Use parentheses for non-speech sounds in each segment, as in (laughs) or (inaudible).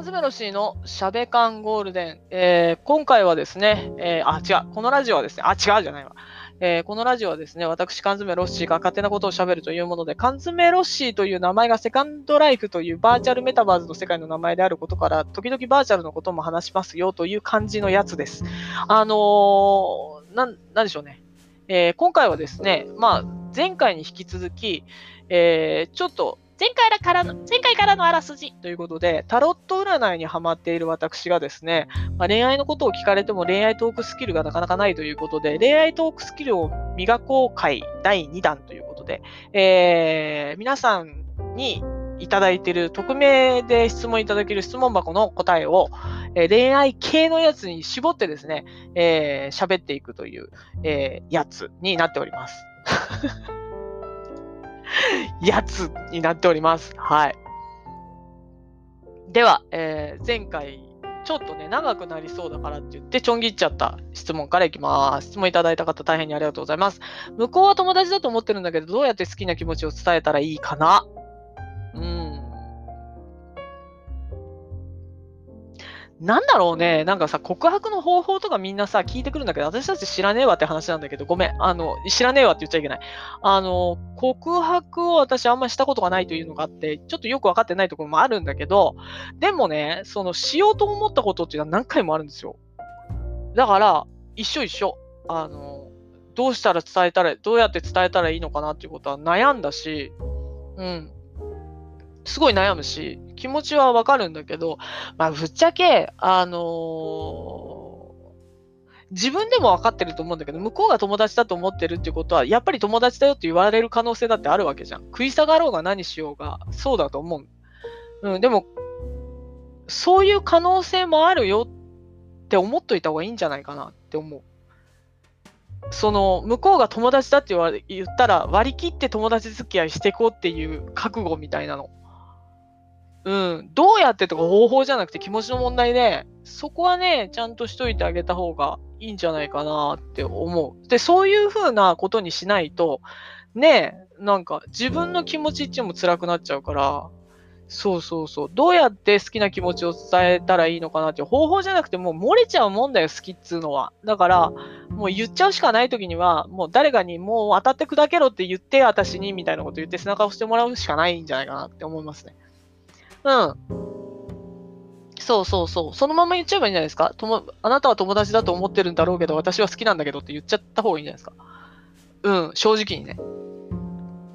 缶詰ロッシーのしゃべ缶ゴールデン。えー、今回はですね、えー、あ、違う、このラジオはですね、あ、違うじゃないわ。えー、このラジオはですね、私、缶詰ロッシーが勝手なことを喋るというもので、缶詰ロッシーという名前がセカンドライフというバーチャルメタバーズの世界の名前であることから、時々バーチャルのことも話しますよという感じのやつです。あのー、なん、なんでしょうね。えー、今回はですね、まあ、前回に引き続き、えー、ちょっと前回からの、前回からのあらすじということで、タロット占いにハマっている私がですね、まあ、恋愛のことを聞かれても恋愛トークスキルがなかなかないということで、恋愛トークスキルを磨こう会第2弾ということで、えー、皆さんにいただいている匿名で質問いただける質問箱の答えを、えー、恋愛系のやつに絞ってですね、えー、喋っていくという、えー、やつになっております。(laughs) やつになっております。はい。では、えー、前回、ちょっとね、長くなりそうだからって言って、ちょん切っちゃった質問からいきます。質問いただいた方、大変にありがとうございます。向こうは友達だと思ってるんだけど、どうやって好きな気持ちを伝えたらいいかな？うん。なんだろうね。なんかさ、告白の方法とかみんなさ、聞いてくるんだけど、私たち知らねえわって話なんだけど、ごめん。あの、知らねえわって言っちゃいけない。あの、告白を私あんまりしたことがないというのがあって、ちょっとよくわかってないところもあるんだけど、でもね、その、しようと思ったことっていうのは何回もあるんですよ。だから、一緒一緒。あの、どうしたら伝えたら、どうやって伝えたらいいのかなっていうことは悩んだし、うん。すごい悩むし、気持ちはわかるんだけど、まあ、ぶっちゃけ、あのー、自分でも分かってると思うんだけど、向こうが友達だと思ってるってことは、やっぱり友達だよって言われる可能性だってあるわけじゃん。食い下がろうが何しようが、そうだと思う。うん、でも、そういう可能性もあるよって思っといた方がいいんじゃないかなって思う。その、向こうが友達だって言わ言ったら、割り切って友達付き合いしていこうっていう覚悟みたいなの。うん。どうやってとか方法じゃなくて気持ちの問題で、そこはね、ちゃんとしといてあげた方がいいんじゃないかなって思う。で、そういう風なことにしないと、ね、なんか自分の気持ちっていうのも辛くなっちゃうから、そうそうそう。どうやって好きな気持ちを伝えたらいいのかなって方法じゃなくてもう漏れちゃうもんだよ、好きっつうのは。だから、もう言っちゃうしかない時には、もう誰かにもう当たって砕けろって言って、私にみたいなこと言って背中を押してもらうしかないんじゃないかなって思いますね。うん。そうそうそう。そのまま言っちゃえばいいんじゃないですか？ともあなたは友達だと思ってるんだろうけど、私は好きなんだけどって言っちゃった方がいいんじゃないですか？うん、正直にね。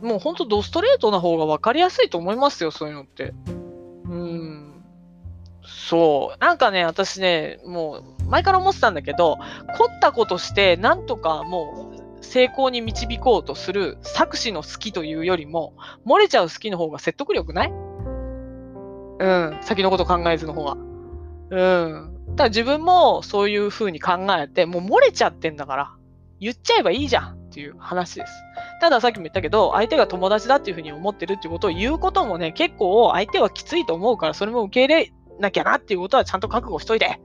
もうほんとドストレートな方が分かりやすいと思いますよ、そういうのって。うん。そう。なんかね、私ね、もう前から思ってたんだけど、凝ったことして、なんとかもう成功に導こうとする作詞の好きというよりも、漏れちゃう好きの方が説得力ない？うん。先のこと考えずの方が。うん。ただ自分もそういう風に考えて、もう漏れちゃってんだから、言っちゃえばいいじゃんっていう話です。たださっきも言ったけど、相手が友達だっていう風に思ってるっていうことを言うこともね、結構相手はきついと思うから、それも受け入れなきゃなっていうことはちゃんと覚悟しといて。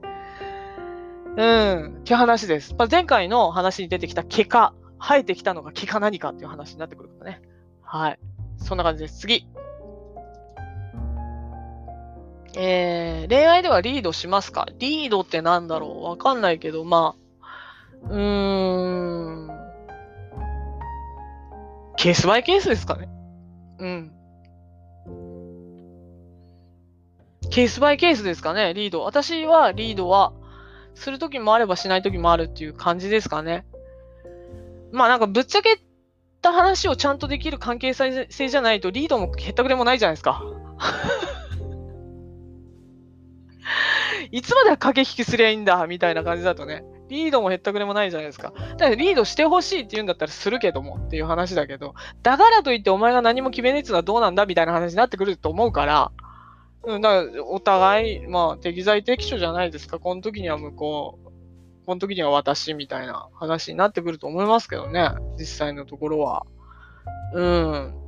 うん。って話です。まあ、前回の話に出てきた毛か、生えてきたのが毛か何かっていう話になってくるからね。はい。そんな感じです。次。えー、恋愛ではリードしますか？リードってなんだろう？わかんないけど、まあ、うーん。ケースバイケースですかね？うん。ケースバイケースですかね、リード。私はリードは、するときもあればしないときもあるっていう感じですかね？まあなんかぶっちゃけた話をちゃんとできる関係性じゃないとリードもへったくれもないじゃないですか。いつまでは駆け引きすりゃいいんだみたいな感じだとね、リードもへったくれもないじゃないですか。だからリードしてほしいって言うんだったらするけどもっていう話だけど、だからといってお前が何も決めねえっつのはどうなんだみたいな話になってくると思うから、うん、だからお互い、まあ適材適所じゃないですか。この時には向こう、この時には私みたいな話になってくると思いますけどね。実際のところは。うん。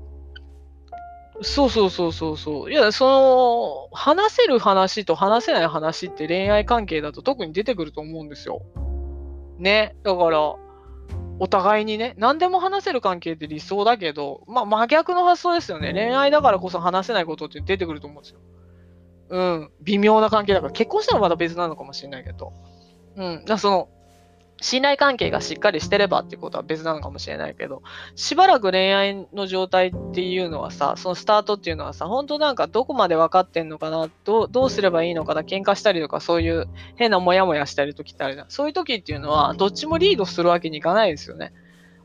そうそうそうそうそう。いや、その、話せる話と話せない話って恋愛関係だと特に出てくると思うんですよ。ね。だから、お互いにね、何でも話せる関係って理想だけど、まあ真逆の発想ですよね。恋愛だからこそ話せないことって出てくると思うんですよ。うん、微妙な関係だから、結婚したらまた別なのかもしれないけど。うん、だその、信頼関係がしっかりしてればってことは別なのかもしれないけど、しばらく恋愛の状態っていうのはさ、そのスタートっていうのはさ、本当なんかどこまで分かってんのかな、どうすればいいのかな、喧嘩したりとか、そういう変なモヤモヤしたり時ってあるじゃん。そういう時っていうのは、どっちもリードするわけにいかないですよね。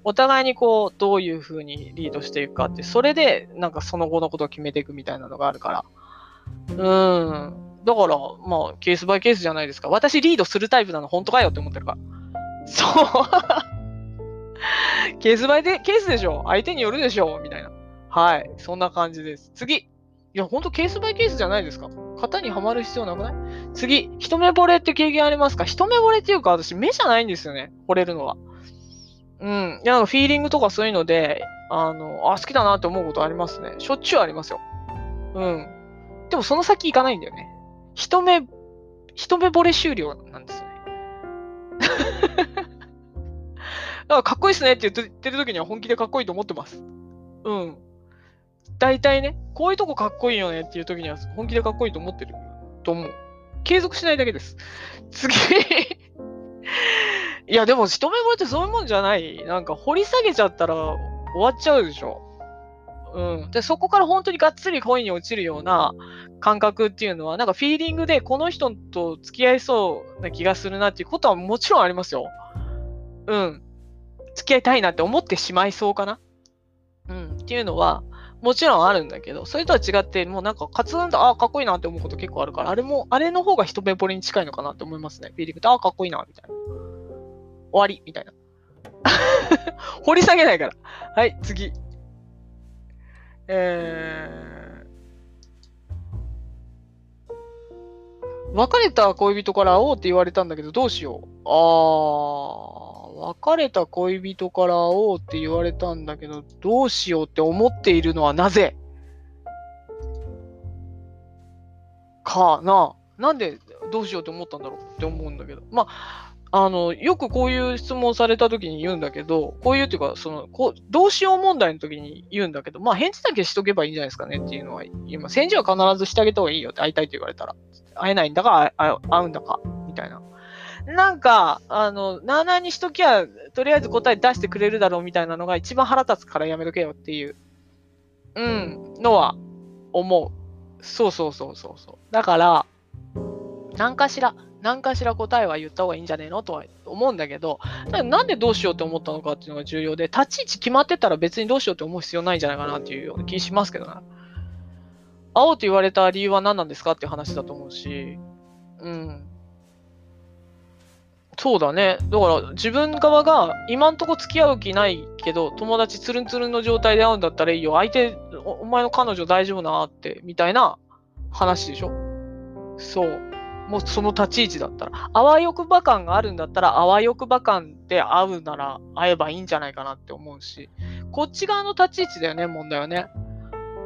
お互いにこう、どういう風にリードしていくかって、それで、なんかその後のことを決めていくみたいなのがあるから。うーん。だから、まあ、ケースバイケースじゃないですか。私リードするタイプなの本当かよって思ってるから。そう。(laughs) ケースバイで、ケースでしょ？相手によるでしょ？みたいな。はい。そんな感じです。次。いや、ほんとケースバイケースじゃないですか。型にはまる必要なくない？次。一目惚れって経験ありますか？一目惚れっていうか、私目じゃないんですよね。惚れるのは。うん。いや、フィーリングとかそういうので、あの、あ、好きだなって思うことありますね。しょっちゅうありますよ。うん。でもその先行かないんだよね。一目、一目惚れ終了なんですよからかっこいいっすねって言ってる時には本気でかっこいいと思ってます。うん。大体ね、こういうとこかっこいいよねっていう時には本気でかっこいいと思ってると思う。継続しないだけです。次 (laughs) いや、でも一目惚れってそういうもんじゃない。なんか掘り下げちゃったら終わっちゃうでしょ。うん。で、そこから本当にがっつり恋に落ちるような感覚っていうのは、なんかフィーリングでこの人と付き合いそうな気がするなっていうことはもちろんありますよ。うん。付き合いたいなって思ってしまいそうかな？うん。っていうのは、もちろんあるんだけど、それとは違って、もうなんか、カツンと、ああ、かっこいいなって思うこと結構あるから、あれも、あれの方が一目惚れに近いのかなって思いますね。フィーリングで、ああ、かっこいいな、みたいな。終わり、みたいな。(laughs) 掘り下げないから。はい、次。えー、別れた恋人から会おうって言われたんだけど、どうしよう？あー。別れた恋人から会おうって言われたんだけど、どうしようって思っているのはなぜ？かな？なんでどうしようって思ったんだろうって思うんだけど。まあ、あの、よくこういう質問された時に言うんだけど、こういうっていうか、その、こう、どうしよう問題の時に言うんだけど、まあ、返事だけしとけばいいんじゃないですかねっていうのは、今、返事は必ずしてあげた方がいいよって会いたいって言われたら。会えないんだか、会うんだか、みたいな。なんか、あの、なーなーにしときゃ、とりあえず答え出してくれるだろうみたいなのが一番腹立つからやめとけよっていう、うん、のは思う。そうそうそうそうそう。だから、何かしら、何かしら答えは言った方がいいんじゃねえのとは思うんだけど、なんでどうしようって思ったのかっていうのが重要で、立ち位置決まってたら別にどうしようって思う必要ないんじゃないかなっていうような気しますけどな。青と言われた理由は何なんですかっていう話だと思うし、うん。そうだね。だから自分側が今んとこ付き合う気ないけど、友達つるんつるんの状態で会うんだったらいいよ。相手、お前の彼女大丈夫なって、みたいな話でしょ。そう。もうその立ち位置だったら。あわよくば感があるんだったら、あわよくば感で会うなら会えばいいんじゃないかなって思うし。こっち側の立ち位置だよね、問題はね。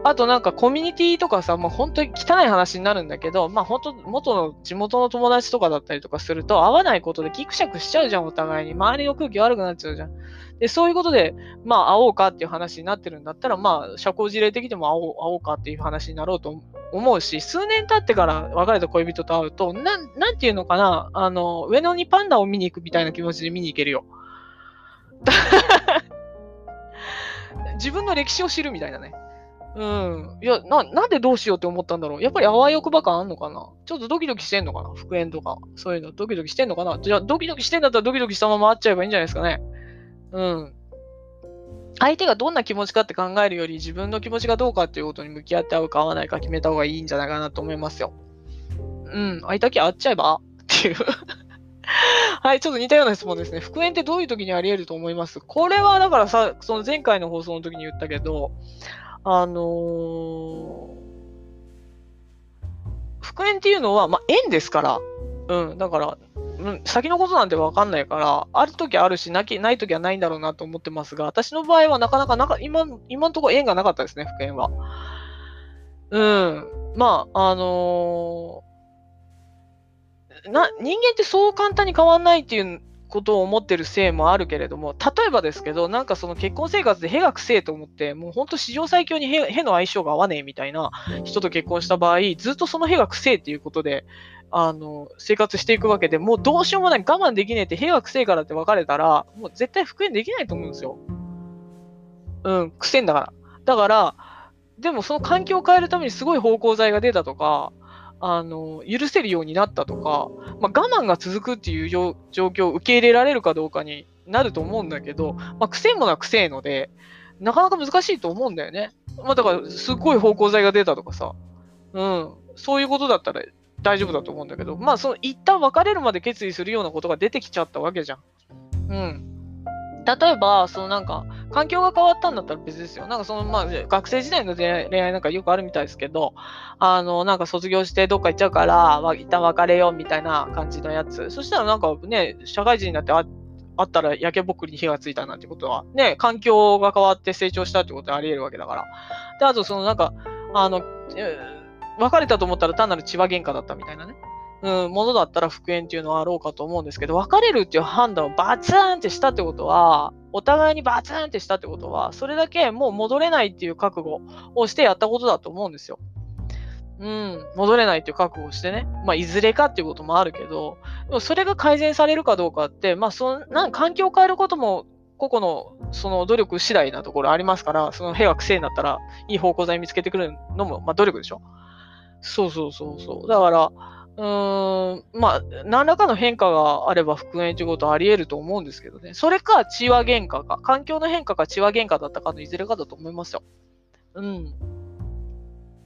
あとなんかコミュニティとかさ、もう本当に汚い話になるんだけど、まあ本当、元の地元の友達とかだったりとかすると、会わないことでギクシャクしちゃうじゃん、お互いに。周りの空気悪くなっちゃうじゃん。で、そういうことで、まあ会おうかっていう話になってるんだったら、まあ社交辞令的でも会おう会おうかっていう話になろうと思うし、数年経ってから別れた恋人と会うと、なん、なんていうのかな、あの、上野にパンダを見に行くみたいな気持ちで見に行けるよ。(laughs) 自分の歴史を知るみたいなね。うん。いや、な、なんでどうしようって思ったんだろう。やっぱりあわよくば感あんのかなちょっとドキドキしてんのかな復縁とか。そういうのドキドキしてんのかなじゃあ、ドキドキしてんだったらドキドキしたまま会っちゃえばいいんじゃないですかね。うん。相手がどんな気持ちかって考えるより自分の気持ちがどうかっていうことに向き合って会うか会わないか決めた方がいいんじゃないかなと思いますよ。うん。会いたき会っちゃえば？っていう (laughs) はい、ちょっと似たような質問ですね。復縁ってどういう時にあり得ると思います？これはだからさ、その前回の放送の時に言ったけど、あのー、復縁っていうのは、まあ、縁ですから、うん、だから、うん、先のことなんてわかんないから、ある時あるし、なき、ない時はないんだろうなと思ってますが、私の場合はなかなかなか、今、今のところ縁がなかったですね、復縁は。うん。まあ、あのー、な、人間ってそう簡単に変わんないっていうことを思ってるせいもあるけれども、例えばですけど、なんかその結婚生活でへがくせえと思って、もうほんと史上最強にへの相性が合わねえみたいな人と結婚した場合、ずっとそのへがくせえっていうことで、あの、生活していくわけで、もうどうしようもない、我慢できねえって、へがくせえからって別れたら、もう絶対復縁できないと思うんですよ。うん、くせえんだから。だから、でもその環境を変えるためにすごい芳香剤が出たとか、あの、許せるようになったとか、まあ、我慢が続くっていう状況を受け入れられるかどうかになると思うんだけど、まあ、くせえものはくせえので、なかなか難しいと思うんだよね。まあ、だから、すっごい芳香剤が出たとかさ、うん、そういうことだったら大丈夫だと思うんだけど、まあ、その一旦別れるまで決意するようなことが出てきちゃったわけじゃん。うん。例えば、そのなんか、環境が変わったんだったら別ですよ。なんかその、まあ、学生時代の恋愛なんかよくあるみたいですけど、あの、なんか卒業してどっか行っちゃうから、一旦別れようみたいな感じのやつ。そしたらなんかね、社会人になってああったら焼けぼっくりに火がついたなんてことは、ね、環境が変わって成長したってことはあり得るわけだから。で、あとそのなんか、あの、別れたと思ったら単なる千葉喧嘩だったみたいなね。うん、ものだったら復縁っていうのはあろうかと思うんですけど、別れるっていう判断をバツンってしたってことは、お互いにバツンってしたってことは、それだけもう戻れないっていう覚悟をしてやったことだと思うんですよ。うん、戻れないっていう覚悟をしてね。まあ、いずれかっていうこともあるけど、でもそれが改善されるかどうかって、まあ、その、なん環境を変えることも、個々のその努力次第なところありますから、その部が癖になったら、いい方向剤見つけてくるのも、まあ、努力でしょ。そうそうそうそう。だから、うーん、まあ、何らかの変化があれば復縁ということはあり得ると思うんですけどね。それか、血話喧嘩か。環境の変化か血話喧嘩だったかのいずれかだと思いますよ。うん。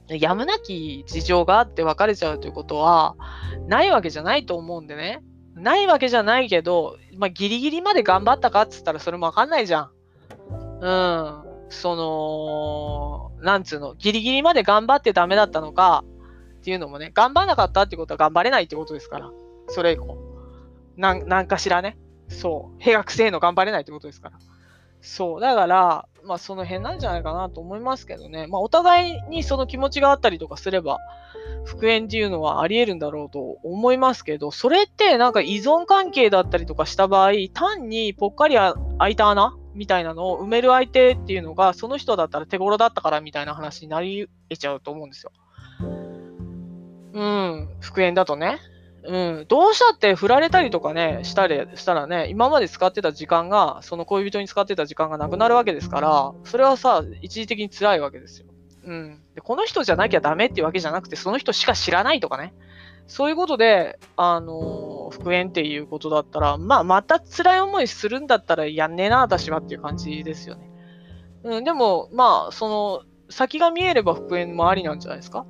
やむなき事情があって別れちゃうということは、ないわけじゃないと思うんでね。ないわけじゃないけど、まあ、ギリギリまで頑張ったかっつったらそれもわかんないじゃん。うん。その、なんつうの、ギリギリまで頑張ってダメだったのか、っていうのもね、頑張らなかったってことは頑張れないってことですから。それ以降。なん、なんかしらね。そう。へがくせえの頑張れないってことですから。そう。だから、まあその辺なんじゃないかなと思いますけどね。まあお互いにその気持ちがあったりとかすれば、復縁っていうのはあり得るんだろうと思いますけど、それってなんか依存関係だったりとかした場合、単にぽっかり開いた穴みたいなのを埋める相手っていうのが、その人だったら手頃だったからみたいな話になり得ちゃうと思うんですよ。うん、復縁だとね。うん、どうしたって振られたりとかね、したりしたらね、今まで使ってた時間が、その恋人に使ってた時間がなくなるわけですから、それはさ、一時的に辛いわけですよ。うん。で、この人じゃなきゃダメっていうわけじゃなくて、その人しか知らないとかね。そういうことで、あのー、復縁っていうことだったら、まあ、また辛い思いするんだったらやんねえな、私はっていう感じですよね。うん、でも、まあ、その、先が見えれば復縁もありなんじゃないですか。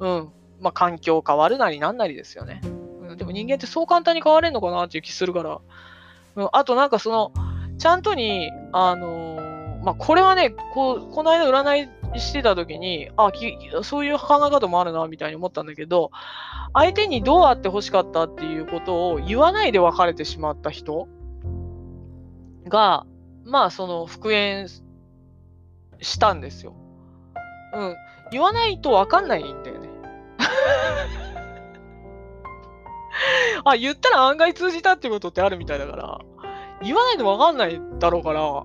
うん。まあ、環境変わるなりなんなりですよね。でも人間ってそう簡単に変われんのかなっていう気するから。あとなんかその、ちゃんとに、あのー、まあ、これはね、こう、この間占いしてた時に、あき、そういう考え方もあるな、みたいに思ったんだけど、相手にどうあって欲しかったっていうことを言わないで別れてしまった人が、まあ、その、復縁したんですよ。うん。言わないと分かんないんだよね。あ、言ったら案外通じたってことってあるみたいだから、言わないとわかんないだろうから、ま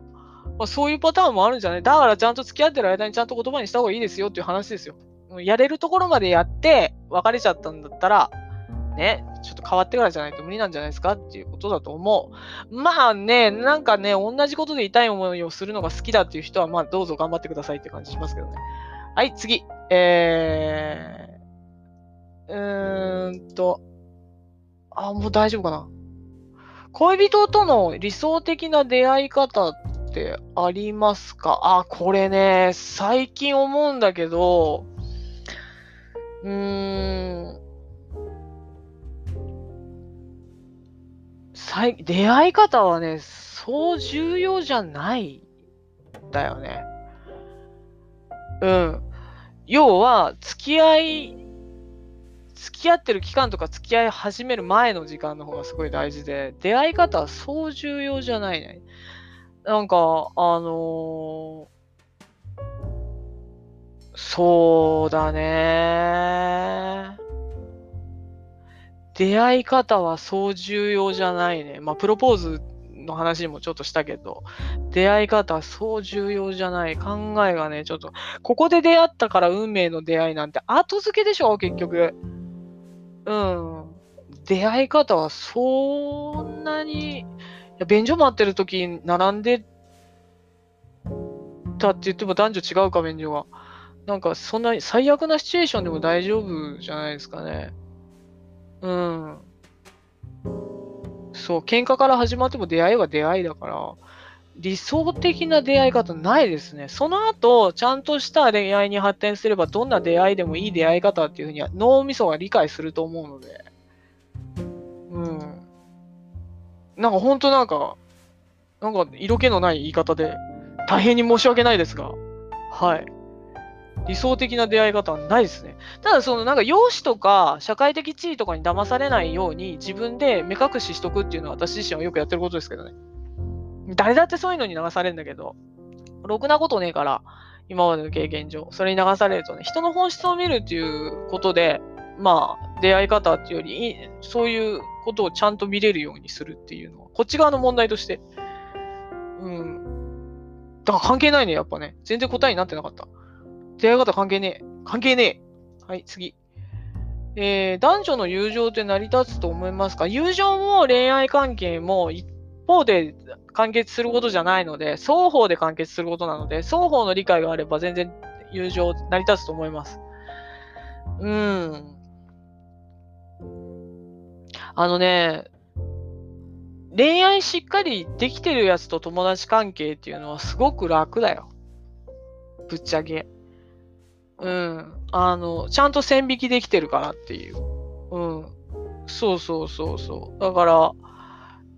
あ、そういうパターンもあるんじゃない？だからちゃんと付き合ってる間にちゃんと言葉にした方がいいですよっていう話ですよ。やれるところまでやって別れちゃったんだったら、ね、ちょっと変わってからじゃないと無理なんじゃないですかっていうことだと思う。まあね、なんかね、同じことで痛い思いをするのが好きだっていう人は、まあどうぞ頑張ってくださいって感じしますけどね。はい、次。えー、うーんと、あ、もう大丈夫かな。恋人との理想的な出会い方ってありますか？あ、これね、最近思うんだけど、うーん、最出会い方はね、そう重要じゃないだよね。うん。要は、付き合い付き合ってる期間とか付き合い始める前の時間の方がすごい大事で、出会い方はそう重要じゃないね。なんか、あのー、そうだね。出会い方はそう重要じゃないね。まあ、プロポーズの話もちょっとしたけど、出会い方はそう重要じゃない。考えがね、ちょっと、ここで出会ったから運命の出会いなんて後付けでしょ、結局。うん。出会い方はそんなに、いや便所待ってる時に並んでたって言っても男女違うか、便所が。なんかそんなに最悪なシチュエーションでも大丈夫じゃないですかね。うん。そう、喧嘩から始まっても出会いは出会いだから、理想的な出会い方ないですね。その後、ちゃんとした恋愛に発展すれば、どんな出会いでもいい出会い方っていうふうには脳みそが理解すると思うので。うん。なんか本当なんか、なんか色気のない言い方で、大変に申し訳ないですが、はい。理想的な出会い方はないですね。ただ、そのなんか容姿とか社会的地位とかに騙されないように自分で目隠ししとくっていうのは私自身はよくやってることですけどね。誰だってそういうのに流されるんだけど、ろくなことねえから、今までの経験上、それに流されるとね、人の本質を見るっていうことで、まあ、出会い方っていうより、そういうことをちゃんと見れるようにするっていうのは、こっち側の問題として、うん。だから関係ないね、やっぱね。全然答えになってなかった。出会い方関係ねえ。関係ねえ。はい、次。えー、男女の友情って成り立つと思いますか？友情も恋愛関係も一方で完結することじゃないので、双方で完結することなので、双方の理解があれば全然友情成り立つと思います。うん。あのね、恋愛しっかりできてるやつと友達関係っていうのはすごく楽だよ。ぶっちゃけ。うん。あの、ちゃんと線引きできてるからっていう。うん。そうそうそうそう。だから、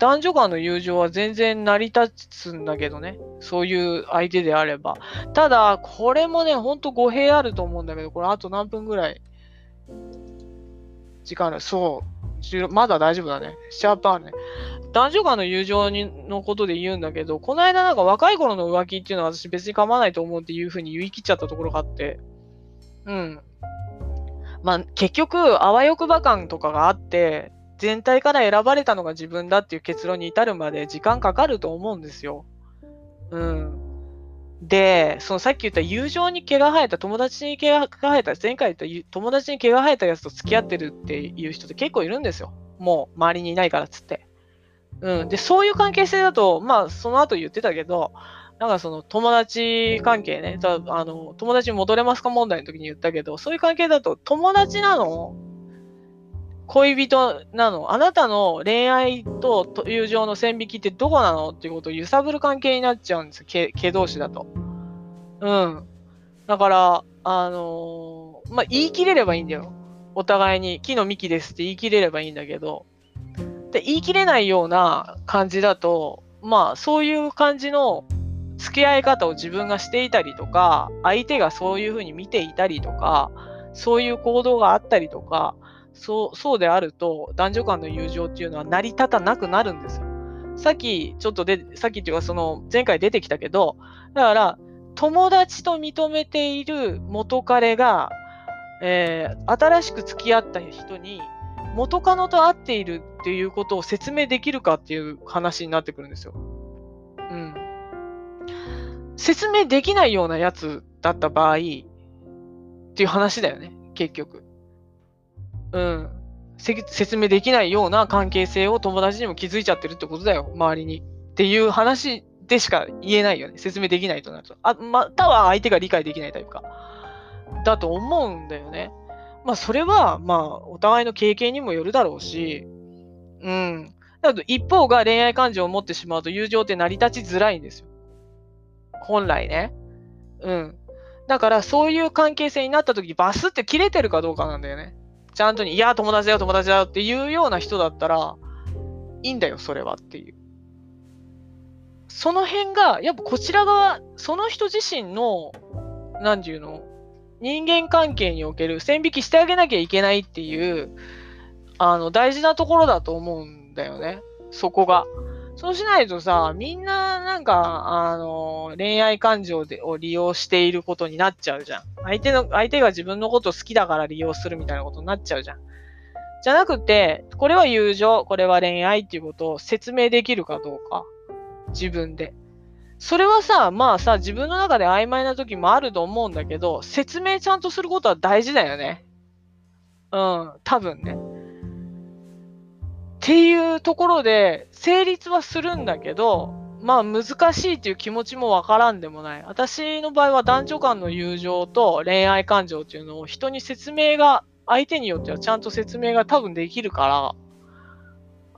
男女間の友情は全然成り立つんだけどね。そういう相手であれば。ただ、これもね、ほんと語弊あると思うんだけど、これあと何分ぐらい時間あるそう。まだ大丈夫だね。7、8分あるね。男女間の友情にのことで言うんだけど、この間なんか若い頃の浮気っていうのは私別に構わないと思うっていうふうに言い切っちゃったところがあって。うん。まあ、結局、あわよくば感とかがあって、全体から選ばれたのが自分だっていう結論に至るまで時間かかると思うんですよ。うん。で、そのさっき言った友情に毛が生えた、友達に毛が生えた、前回言った友達に毛が生えたやつと付き合ってるっていう人って結構いるんですよ。もう周りにいないからっつって。うん。で、そういう関係性だと、まあ、その後言ってたけど、なんかその友達関係ね、あの友達に戻れますか問題の時に言ったけど、そういう関係だと友達なの恋人なの？あなたの恋愛と友情の線引きってどこなの？っていうことを揺さぶる関係になっちゃうんですよ。毛同士だと。うん。だから、あのー、まあ、言い切れればいいんだよ。お互いに木の幹ですって言い切れればいいんだけど、で言い切れないような感じだと、まあ、そういう感じの付き合い方を自分がしていたりとか、相手がそういうふうに見ていたりとか、そういう行動があったりとか、そう、そうであると、男女間の友情っていうのは成り立たなくなるんですよ。さっき、ちょっとで、さっきっていうか、その、前回出てきたけど、だから、友達と認めている元彼が、えー、新しく付き合った人に、元カノと会っているっていうことを説明できるかっていう話になってくるんですよ。うん。説明できないようなやつだった場合、っていう話だよね、結局。うん。説明できないような関係性を友達にも気づいちゃってるってことだよ、周りに。っていう話でしか言えないよね。説明できないとなると。あ、または相手が理解できないタイプか。だと思うんだよね。まあ、それは、まあ、お互いの経験にもよるだろうし、うん。だと一方が恋愛感情を持ってしまうと友情って成り立ちづらいんですよ。本来ね。うん。だから、そういう関係性になった時にバスって切れてるかどうかなんだよね。ちゃんとに、いや、友達だよ、友達だよっていうような人だったら、いいんだよ、それはっていう。その辺が、やっぱこちら側、その人自身の、なんていうの、人間関係における線引きしてあげなきゃいけないっていう、あの、大事なところだと思うんだよね。そこが。そうしないとさ、みんななんか、あの、恋愛感情でを利用していることになっちゃうじゃん。相手の、相手が自分のこと好きだから利用するみたいなことになっちゃうじゃん。じゃなくて、これは友情、これは恋愛っていうことを説明できるかどうか。自分で。それはさ、まあさ、自分の中で曖昧な時もあると思うんだけど、説明ちゃんとすることは大事だよね。うん、多分ね。っていうところで、成立はするんだけど、まあ難しいっていう気持ちもわからんでもない。私の場合は男女間の友情と恋愛感情っていうのを人に説明が、相手によってはちゃんと説明が多分できるから、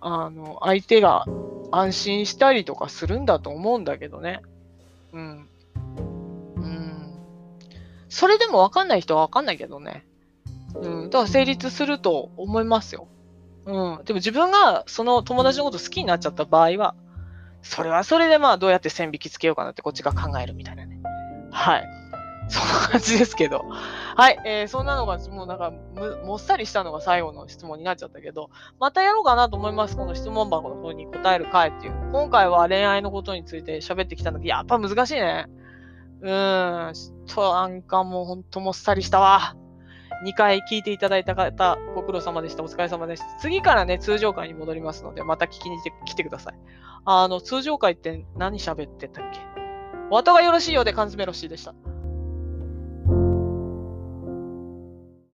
あの、相手が安心したりとかするんだと思うんだけどね。うん。うん。それでもわかんない人はわかんないけどね。うん。だから成立すると思いますよ。うん。でも自分がその友達のこと好きになっちゃった場合は、それはそれでまあどうやって線引きつけようかなってこっちが考えるみたいなね。はい。そんな感じですけど。はい。えー、そんなのが、もうなんかもっさりしたのが最後の質問になっちゃったけど、またやろうかなと思います。この質問箱の方に答える回っていう。今回は恋愛のことについて喋ってきたんだけど、やっぱ難しいね。うーん。ちょっとなんかもうほんともっさりしたわ。2回聞いていただいた方、ご苦労様でした。お疲れ様です。次からね、通常回に戻りますので、また聞きに来てください。あの、通常回って何喋ってたっけ？綿がよろしいようで缶詰ロッシーでした。